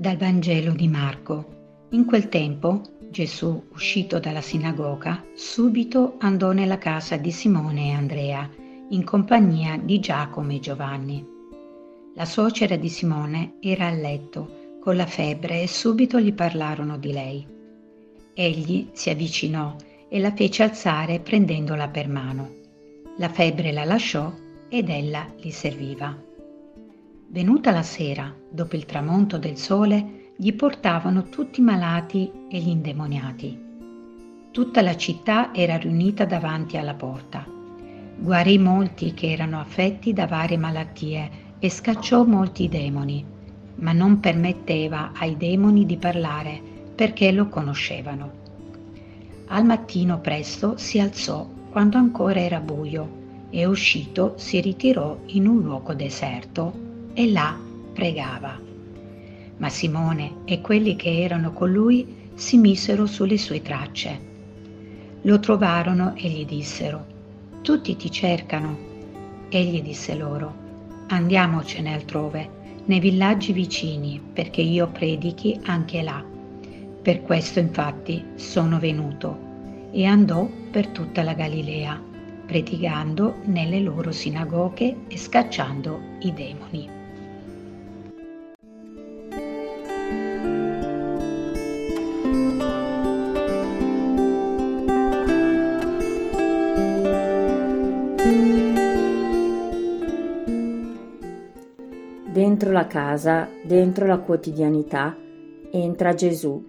Vangelo di Marco. In quel tempo Gesù, uscito dalla sinagoga, subito andò nella casa di Simone e Andrea, in compagnia di Giacomo e Giovanni. La suocera di Simone era a letto con la febbre e subito gli parlarono di lei. Egli si avvicinò e la fece alzare prendendola per mano. La febbre la lasciò ed ella gli serviva. Venuta la sera, dopo il tramonto del sole, gli portavano tutti i malati e gli indemoniati. Tutta la città era riunita davanti alla porta. Guarì molti che erano affetti da varie malattie e scacciò molti demoni, ma non permetteva ai demoni di parlare perché lo conoscevano. Al mattino presto si alzò quando ancora era buio e uscito si ritirò in un luogo deserto e là pregava. Ma Simone e quelli che erano con lui si misero sulle sue tracce. Lo trovarono e gli dissero, tutti ti cercano. Egli disse loro, andiamocene altrove, nei villaggi vicini, perché io predichi anche là. Per questo infatti sono venuto e andò per tutta la Galilea, predicando nelle loro sinagoghe e scacciando i demoni. Dentro la casa, dentro la quotidianità, entra Gesù.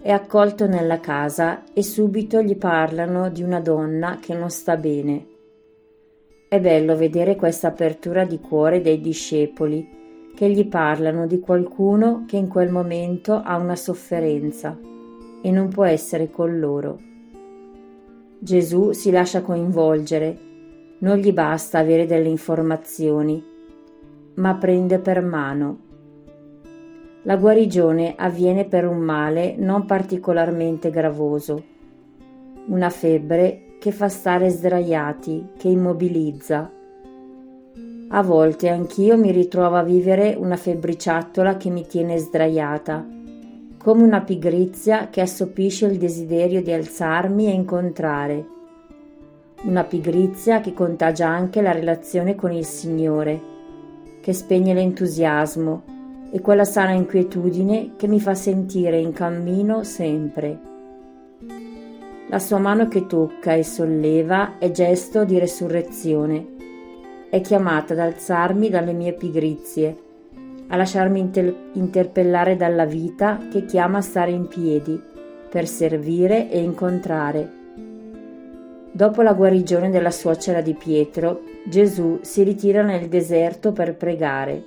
È accolto nella casa e subito gli parlano di una donna che non sta bene. È bello vedere questa apertura di cuore dei discepoli che gli parlano di qualcuno che in quel momento ha una sofferenza e non può essere con loro. Gesù si lascia coinvolgere, non gli basta avere delle informazioni, ma prende per mano. La guarigione avviene per un male non particolarmente gravoso, una febbre che fa stare sdraiati, che immobilizza. A volte anch'io mi ritrovo a vivere una febbriciattola che mi tiene sdraiata, come una pigrizia che assopisce il desiderio di alzarmi e incontrare. Una pigrizia che contagia anche la relazione con il Signore che spegne l'entusiasmo e quella sana inquietudine che mi fa sentire in cammino sempre. La sua mano che tocca e solleva è gesto di resurrezione. È chiamata ad alzarmi dalle mie pigrizie, a lasciarmi inter- interpellare dalla vita che chiama a stare in piedi per servire e incontrare. Dopo la guarigione della suocera di Pietro, Gesù si ritira nel deserto per pregare.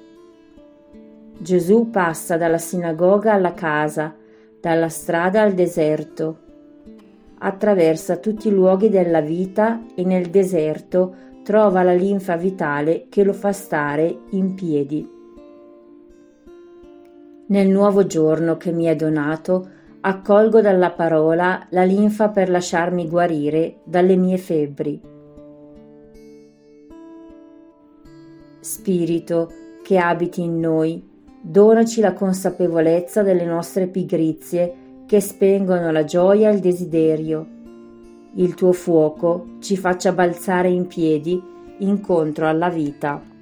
Gesù passa dalla sinagoga alla casa, dalla strada al deserto. Attraversa tutti i luoghi della vita e nel deserto trova la linfa vitale che lo fa stare in piedi. Nel nuovo giorno che mi è donato, accolgo dalla parola la linfa per lasciarmi guarire dalle mie febbri. Spirito che abiti in noi, donaci la consapevolezza delle nostre pigrizie che spengono la gioia e il desiderio. Il tuo fuoco ci faccia balzare in piedi incontro alla vita.